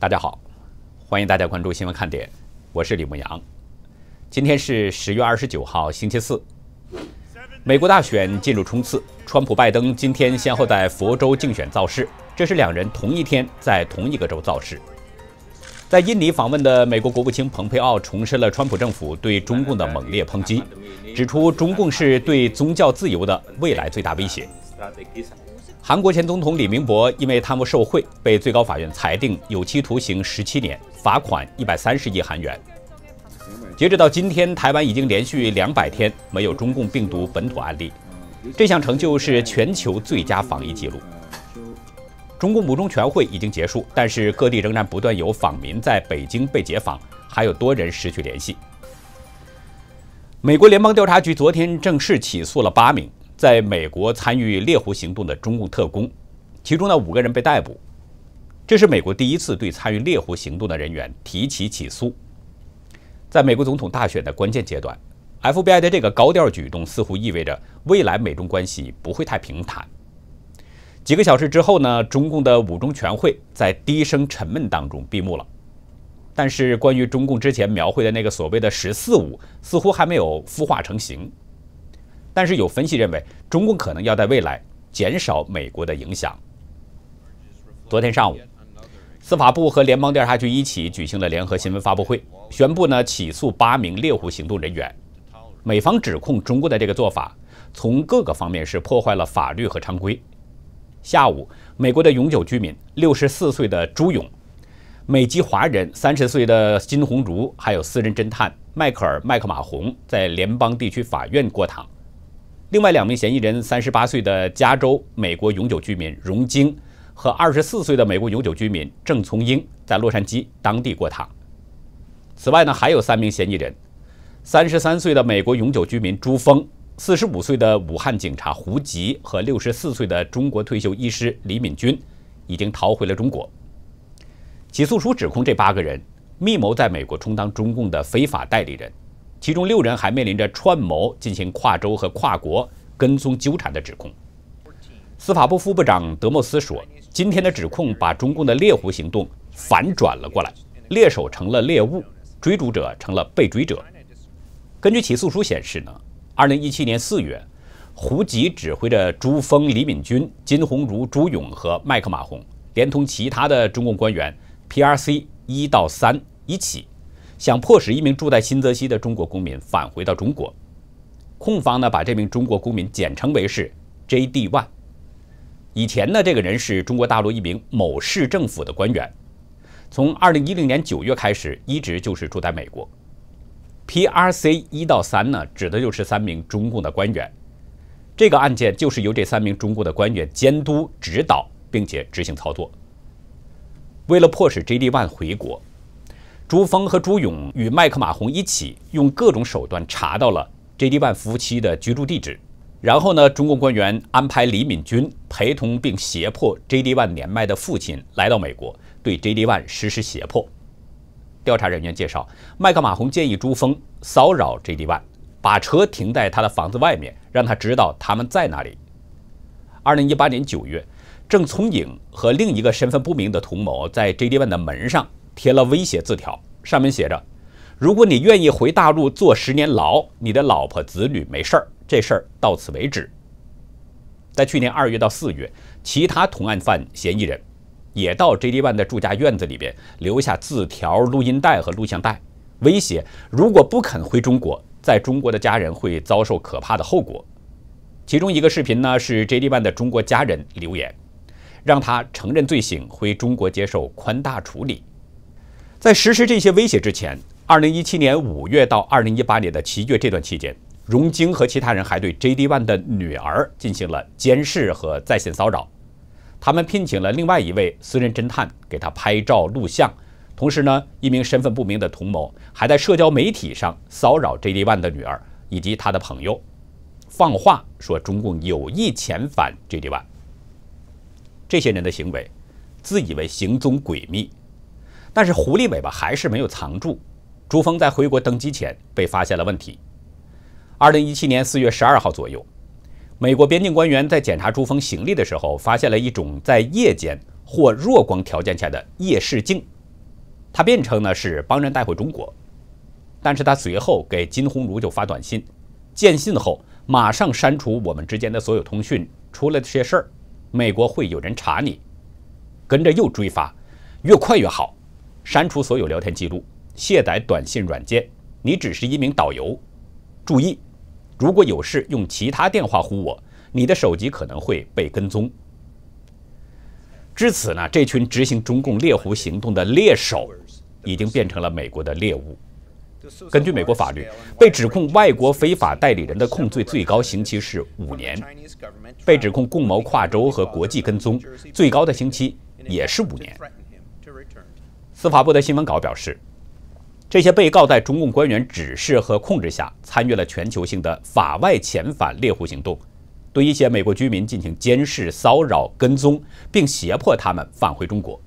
大家好，欢迎大家关注新闻看点，我是李牧阳。今天是十月二十九号，星期四。美国大选进入冲刺，川普、拜登今天先后在佛州竞选造势，这是两人同一天在同一个州造势。在印尼访问的美国国务卿蓬佩奥重申了川普政府对中共的猛烈抨击，指出中共是对宗教自由的未来最大威胁。韩国前总统李明博因为贪污受贿，被最高法院裁定有期徒刑十七年，罚款一百三十亿韩元。截止到今天，台湾已经连续两百天没有中共病毒本土案例，这项成就是全球最佳防疫记录。中共五中全会已经结束，但是各地仍然不断有访民在北京被解访，还有多人失去联系。美国联邦调查局昨天正式起诉了八名。在美国参与猎狐行动的中共特工，其中呢五个人被逮捕，这是美国第一次对参与猎狐行动的人员提起起诉。在美国总统大选的关键阶段，FBI 的这个高调举动似乎意味着未来美中关系不会太平坦。几个小时之后呢，中共的五中全会在低声沉闷当中闭幕了。但是，关于中共之前描绘的那个所谓的“十四五”，似乎还没有孵化成型。但是有分析认为，中共可能要在未来减少美国的影响。昨天上午，司法部和联邦调查局一起举行了联合新闻发布会，宣布呢起诉八名猎狐行动人员。美方指控中国的这个做法，从各个方面是破坏了法律和常规。下午，美国的永久居民六十四岁的朱勇，美籍华人三十岁的金红茹，还有私人侦探迈克尔·麦克马洪在联邦地区法院过堂。另外两名嫌疑人，三十八岁的加州美国永久居民荣晶和二十四岁的美国永久居民郑从英，在洛杉矶当地过堂。此外呢，还有三名嫌疑人：三十三岁的美国永久居民朱峰、四十五岁的武汉警察胡吉和六十四岁的中国退休医师李敏军，已经逃回了中国。起诉书指控这八个人密谋在美国充当中共的非法代理人。其中六人还面临着串谋进行跨州和跨国跟踪纠缠的指控。司法部副部长德莫斯说：“今天的指控把中共的猎狐行动反转了过来，猎手成了猎物，追逐者成了被追者。”根据起诉书显示呢，2017年4月，胡吉指挥着朱峰、李敏军、金鸿儒、朱勇和麦克马洪，连同其他的中共官员 PRC 一到三一起。想迫使一名住在新泽西的中国公民返回到中国，控方呢把这名中国公民简称为是 J.D. One。以前呢，这个人是中国大陆一名某市政府的官员，从二零一零年九月开始，一直就是住在美国。P.R.C. 一到三呢，指的就是三名中共的官员。这个案件就是由这三名中共的官员监督、指导，并且执行操作。为了迫使 J.D. One 回国。朱峰和朱勇与麦克马洪一起用各种手段查到了 J.D. 万夫妻的居住地址，然后呢，中共官员安排李敏君陪同并胁迫 J.D. One 年迈的父亲来到美国，对 J.D. One 实施胁迫。调查人员介绍，麦克马洪建议朱峰骚扰 J.D. One，，把车停在他的房子外面，让他知道他们在哪里。二零一八年九月，郑聪颖和另一个身份不明的同谋在 J.D. One 的门上。贴了威胁字条，上面写着：“如果你愿意回大陆坐十年牢，你的老婆子女没事儿，这事儿到此为止。”在去年二月到四月，其他同案犯嫌疑人也到 J.D. One 的住家院子里边留下字条、录音带和录像带，威胁如果不肯回中国，在中国的家人会遭受可怕的后果。其中一个视频呢，是 J.D. One 的中国家人留言，让他承认罪行，回中国接受宽大处理。在实施这些威胁之前，二零一七年五月到二零一八年的七月这段期间，荣晶和其他人还对 J.D. One 的女儿进行了监视和在线骚扰。他们聘请了另外一位私人侦探给他拍照录像，同时呢，一名身份不明的同谋还在社交媒体上骚扰 J.D. One 的女儿以及他的朋友，放话说中共有意遣返 J.D. One。这些人的行为，自以为行踪诡秘。但是狐狸尾巴还是没有藏住。朱峰在回国登机前被发现了问题。二零一七年四月十二号左右，美国边境官员在检查朱峰行李的时候，发现了一种在夜间或弱光条件下的夜视镜。他辩称呢是帮人带回中国，但是他随后给金鸿儒就发短信，见信后马上删除我们之间的所有通讯，出了这些事儿，美国会有人查你。跟着又追发，越快越好，删除所有聊天记录，卸载短信软件。你只是一名导游，注意，如果有事用其他电话呼我，你的手机可能会被跟踪。至此呢，这群执行中共猎狐行动的猎手，已经变成了美国的猎物。根据美国法律，被指控外国非法代理人的控罪最高刑期是五年；被指控共谋跨州和国际跟踪，最高的刑期。也是五年。司法部的新闻稿表示，这些被告在中共官员指示和控制下，参与了全球性的法外遣返猎狐行动，对一些美国居民进行监视、骚扰、跟踪，并胁迫他们返回中国。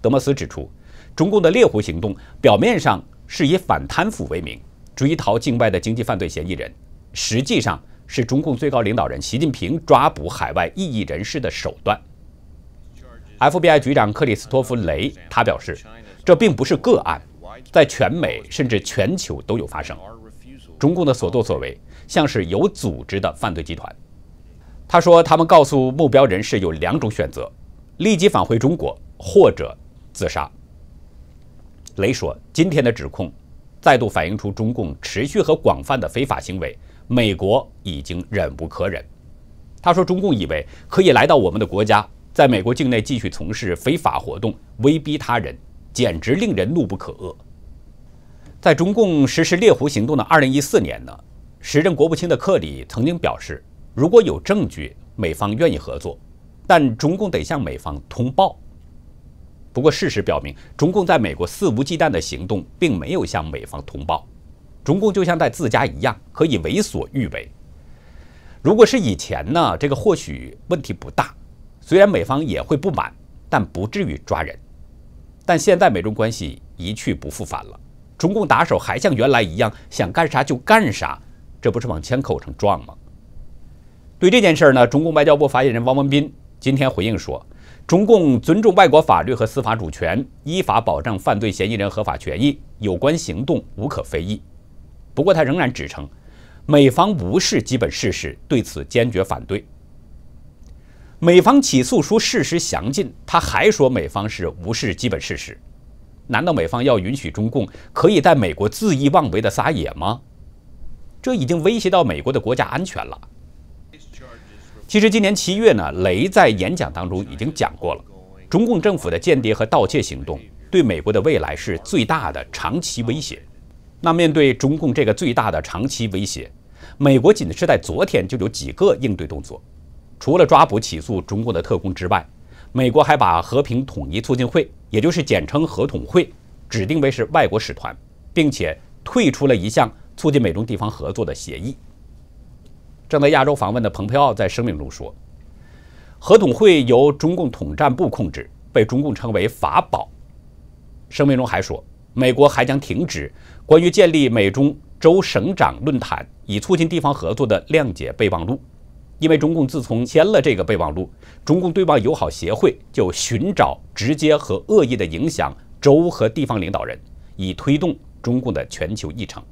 德莫斯指出，中共的猎狐行动表面上是以反贪腐为名，追逃境外的经济犯罪嫌疑人，实际上是中共最高领导人习近平抓捕海外异议人士的手段。FBI 局长克里斯托弗·雷他表示，这并不是个案，在全美甚至全球都有发生。中共的所作所为像是有组织的犯罪集团。他说，他们告诉目标人士有两种选择：立即返回中国，或者自杀。雷说，今天的指控再度反映出中共持续和广泛的非法行为，美国已经忍无可忍。他说，中共以为可以来到我们的国家。在美国境内继续从事非法活动，威逼他人，简直令人怒不可遏。在中共实施猎狐行动的2014年呢，时任国务卿的克里曾经表示，如果有证据，美方愿意合作，但中共得向美方通报。不过，事实表明，中共在美国肆无忌惮的行动并没有向美方通报，中共就像在自家一样，可以为所欲为。如果是以前呢，这个或许问题不大。虽然美方也会不满，但不至于抓人。但现在美中关系一去不复返了，中共打手还像原来一样想干啥就干啥，这不是往枪口上撞吗？对这件事儿呢，中共外交部发言人汪文斌今天回应说，中共尊重外国法律和司法主权，依法保障犯罪嫌疑人合法权益，有关行动无可非议。不过他仍然指称，美方无视基本事实，对此坚决反对。美方起诉书事实详尽，他还说美方是无视基本事实，难道美方要允许中共可以在美国恣意妄为的撒野吗？这已经威胁到美国的国家安全了。其实今年七月呢，雷在演讲当中已经讲过了，中共政府的间谍和盗窃行动对美国的未来是最大的长期威胁。那面对中共这个最大的长期威胁，美国仅是在昨天就有几个应对动作。除了抓捕起诉中共的特工之外，美国还把和平统一促进会，也就是简称和统会，指定为是外国使团，并且退出了一项促进美中地方合作的协议。正在亚洲访问的蓬佩奥在声明中说：“和统会由中共统战部控制，被中共称为法宝。”声明中还说，美国还将停止关于建立美中州省长论坛以促进地方合作的谅解备忘录。因为中共自从签了这个备忘录，中共对外友好协会就寻找直接和恶意的影响州和地方领导人，以推动中共的全球议程。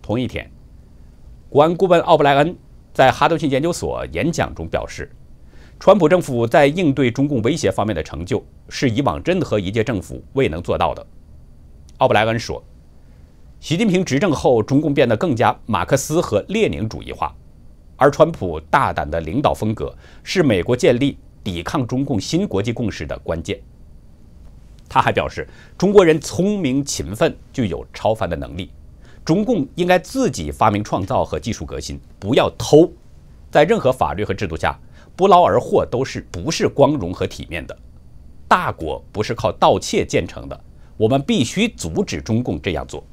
同一天，国安顾问奥布莱恩在哈德逊研究所演讲中表示，川普政府在应对中共威胁方面的成就是以往任何一届政府未能做到的。奥布莱恩说，习近平执政后，中共变得更加马克思和列宁主义化。而川普大胆的领导风格是美国建立抵抗中共新国际共识的关键。他还表示，中国人聪明勤奋，具有超凡的能力。中共应该自己发明创造和技术革新，不要偷。在任何法律和制度下，不劳而获都是不是光荣和体面的。大国不是靠盗窃建成的，我们必须阻止中共这样做。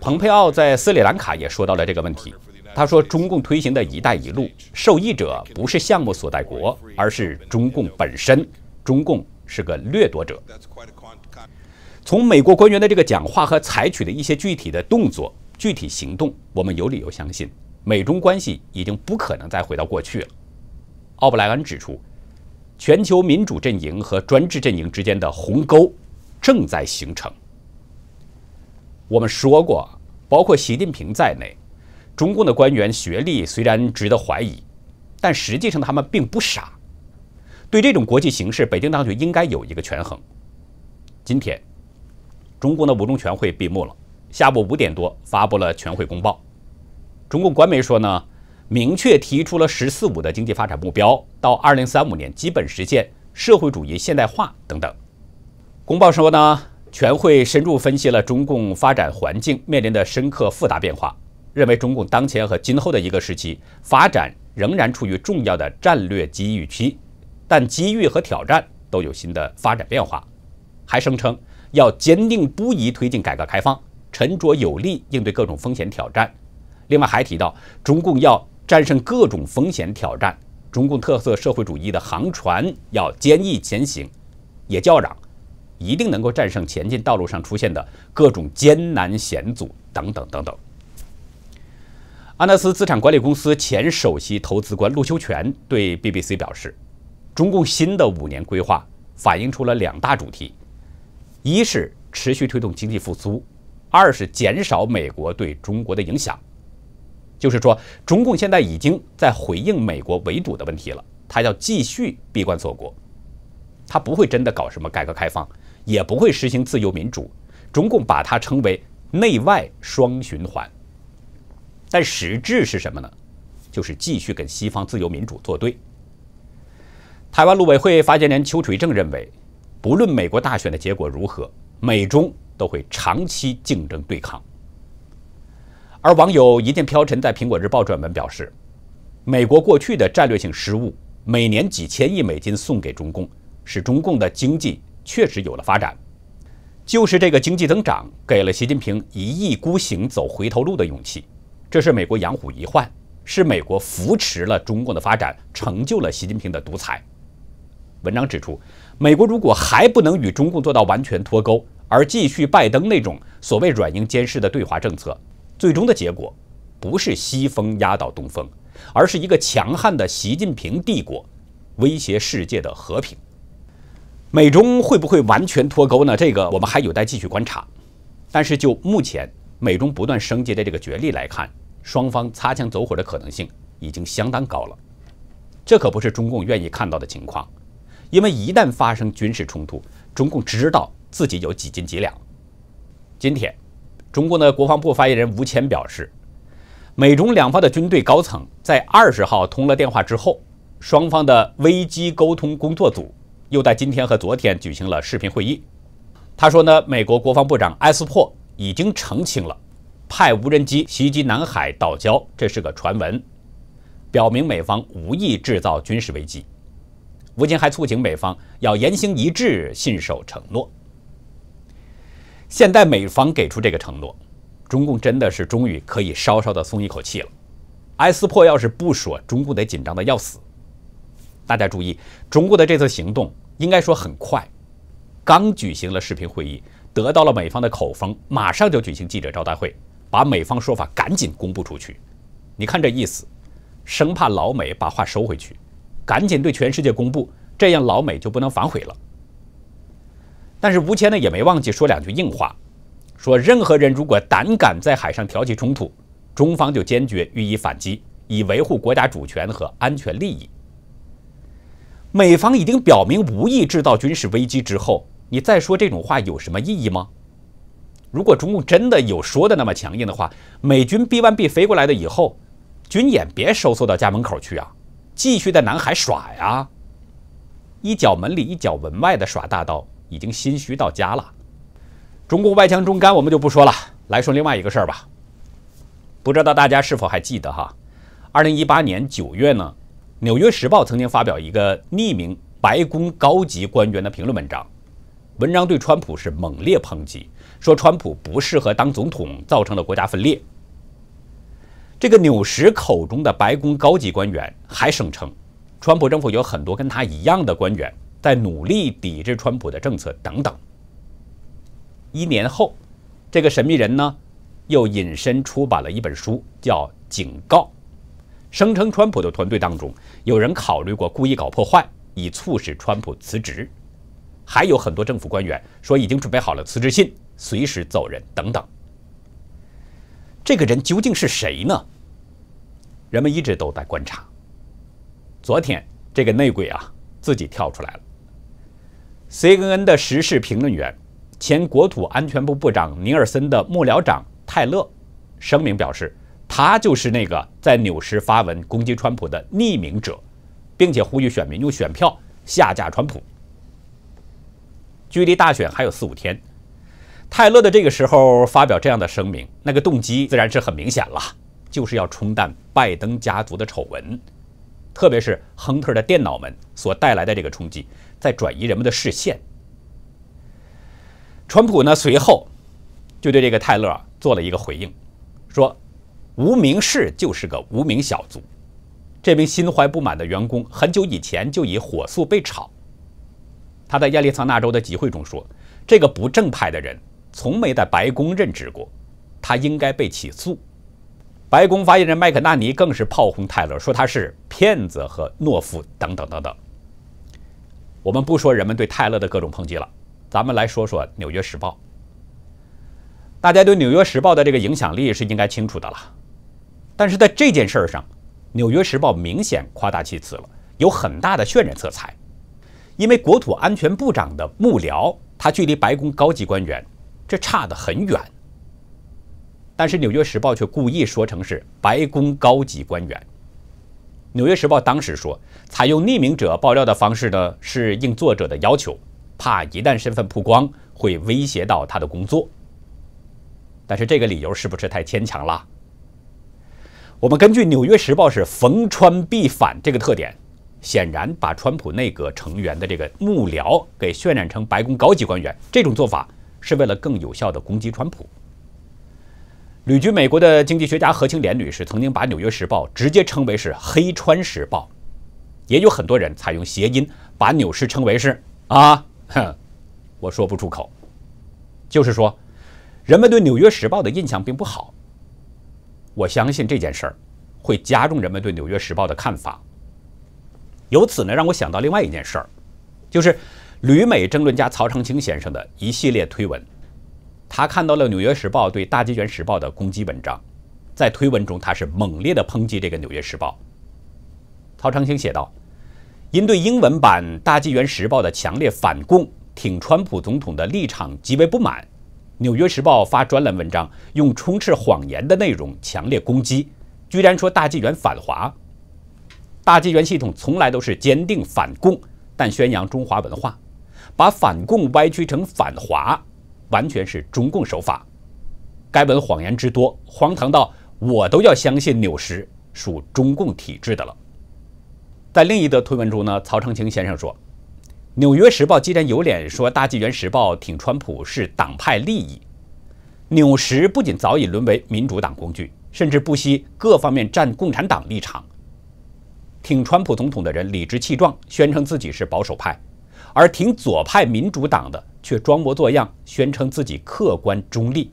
蓬佩奥在斯里兰卡也说到了这个问题。他说：“中共推行的一带一路受益者不是项目所在国，而是中共本身。中共是个掠夺者。”从美国官员的这个讲话和采取的一些具体的动作、具体行动，我们有理由相信，美中关系已经不可能再回到过去了。奥布莱恩指出，全球民主阵营和专制阵营之间的鸿沟正在形成。我们说过，包括习近平在内，中共的官员学历虽然值得怀疑，但实际上他们并不傻。对这种国际形势，北京当局应该有一个权衡。今天，中共的五中全会闭幕了，下午五点多发布了全会公报。中共官媒说呢，明确提出了“十四五”的经济发展目标，到二零三五年基本实现社会主义现代化等等。公报说呢。全会深入分析了中共发展环境面临的深刻复杂变化，认为中共当前和今后的一个时期发展仍然处于重要的战略机遇期，但机遇和挑战都有新的发展变化，还声称要坚定不移推进改革开放，沉着有力应对各种风险挑战。另外还提到，中共要战胜各种风险挑战，中共特色社会主义的航船要坚毅前行，也叫嚷。一定能够战胜前进道路上出现的各种艰难险阻等等等等。安德斯资产管理公司前首席投资官陆秋全对 BBC 表示，中共新的五年规划反映出了两大主题：一是持续推动经济复苏，二是减少美国对中国的影响。就是说，中共现在已经在回应美国围堵的问题了，他要继续闭关锁国，他不会真的搞什么改革开放。也不会实行自由民主，中共把它称为内外双循环。但实质是什么呢？就是继续跟西方自由民主作对。台湾陆委会发言人邱垂正认为，不论美国大选的结果如何，美中都会长期竞争对抗。而网友一剑飘尘在苹果日报撰文表示，美国过去的战略性失误，每年几千亿美金送给中共，使中共的经济。确实有了发展，就是这个经济增长给了习近平一意孤行走回头路的勇气。这是美国养虎遗患，是美国扶持了中共的发展，成就了习近平的独裁。文章指出，美国如果还不能与中共做到完全脱钩，而继续拜登那种所谓软硬兼施的对华政策，最终的结果不是西风压倒东风，而是一个强悍的习近平帝国威胁世界的和平。美中会不会完全脱钩呢？这个我们还有待继续观察。但是就目前美中不断升级的这个角力来看，双方擦枪走火的可能性已经相当高了。这可不是中共愿意看到的情况，因为一旦发生军事冲突，中共知道自己有几斤几两。今天，中共的国防部发言人吴谦表示，美中两方的军队高层在二十号通了电话之后，双方的危机沟通工作组。又在今天和昨天举行了视频会议。他说呢，美国国防部长埃斯珀已经澄清了，派无人机袭击南海岛礁这是个传闻，表明美方无意制造军事危机。吴京还促请美方要言行一致，信守承诺。现在美方给出这个承诺，中共真的是终于可以稍稍的松一口气了。埃斯珀要是不说，中共得紧张的要死。大家注意，中国的这次行动应该说很快，刚举行了视频会议，得到了美方的口风，马上就举行记者招待会，把美方说法赶紧公布出去。你看这意思，生怕老美把话收回去，赶紧对全世界公布，这样老美就不能反悔了。但是吴谦呢也没忘记说两句硬话，说任何人如果胆敢在海上挑起冲突，中方就坚决予以反击，以维护国家主权和安全利益。美方已经表明无意制造军事危机之后，你再说这种话有什么意义吗？如果中共真的有说的那么强硬的话，美军 B 1 B 飞过来的以后，军演别收缩到家门口去啊，继续在南海耍呀，一脚门里一脚门外的耍大刀，已经心虚到家了。中共外强中干，我们就不说了，来说另外一个事儿吧。不知道大家是否还记得哈？二零一八年九月呢？《纽约时报》曾经发表一个匿名白宫高级官员的评论文章，文章对川普是猛烈抨击，说川普不适合当总统，造成了国家分裂。这个纽什口中的白宫高级官员还声称，川普政府有很多跟他一样的官员在努力抵制川普的政策等等。一年后，这个神秘人呢，又隐身出版了一本书，叫《警告》。声称川普的团队当中有人考虑过故意搞破坏，以促使川普辞职。还有很多政府官员说已经准备好了辞职信，随时走人等等。这个人究竟是谁呢？人们一直都在观察。昨天这个内鬼啊自己跳出来了。CNN 的时事评论员、前国土安全部部长尼尔森的幕僚长泰勒声明表示，他就是那个在纽时发文攻击川普的匿名者，并且呼吁选民用选票下架川普。距离大选还有四五天，泰勒的这个时候发表这样的声明，那个动机自然是很明显了，就是要冲淡拜登家族的丑闻，特别是亨特的电脑们所带来的这个冲击，在转移人们的视线。川普呢随后就对这个泰勒做了一个回应，说：“无名氏就是个无名小卒，这名心怀不满的员工很久以前就已火速被炒。”他在亚利桑那州的集会中说：“这个不正派的人从没在白宫任职过，他应该被起诉。”白宫发言人麦克纳尼更是炮轰泰勒，说他是骗子和懦夫等等等等。我们不说人们对泰勒的各种抨击了，咱们来说说《纽约时报》。大家对《纽约时报》的这个影响力是应该清楚的了，但是在这件事儿上，《纽约时报》明显夸大其词了，有很大的渲染色彩。因为国土安全部长的幕僚，他距离白宫高级官员这差得很远。但是《纽约时报》却故意说成是白宫高级官员。《纽约时报》当时说，采用匿名者爆料的方式呢，是应作者的要求，怕一旦身份曝光，会威胁到他的工作。但是这个理由是不是太牵强了？我们根据《纽约时报》是逢川必反这个特点。显然，把川普内阁成员的这个幕僚给渲染成白宫高级官员，这种做法是为了更有效地攻击川普。旅居美国的经济学家何清莲女士曾经把《纽约时报》直接称为是“黑川时报”，也有很多人采用谐音把纽时称为是“啊哼”，我说不出口，就是说，人们对《纽约时报》的印象并不好。我相信这件事儿会加重人们对《纽约时报》的看法。由此呢，让我想到另外一件事儿，就是旅美争论家曹长青先生的一系列推文。他看到了《纽约时报》对《大纪元时报》的攻击文章，在推文中他是猛烈的抨击这个《纽约时报》。曹长青写道：“因对英文版《大纪元时报》的强烈反共、挺川普总统的立场极为不满，《纽约时报》发专栏文章，用充斥谎言的内容强烈攻击，居然说大纪元反华。”大纪元系统从来都是坚定反共，但宣扬中华文化，把反共歪曲成反华，完全是中共手法。该文谎言之多，荒唐到我都要相信纽时属中共体制的了。在另一则推文中呢，曹长青先生说：“《纽约时报》既然有脸说大纪元时报挺川普是党派利益，纽时不仅早已沦为民主党工具，甚至不惜各方面站共产党立场。”挺川普总统的人理直气壮，宣称自己是保守派；而挺左派民主党的却装模作样，宣称自己客观中立。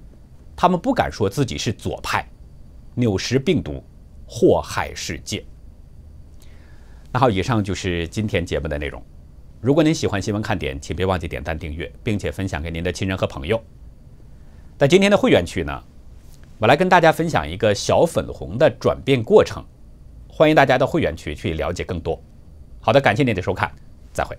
他们不敢说自己是左派。扭时病毒祸害世界。那好，以上就是今天节目的内容。如果您喜欢新闻看点，请别忘记点赞、订阅，并且分享给您的亲人和朋友。在今天的会员区呢，我来跟大家分享一个小粉红的转变过程。欢迎大家到会员区去了解更多。好的，感谢您的收看，再会。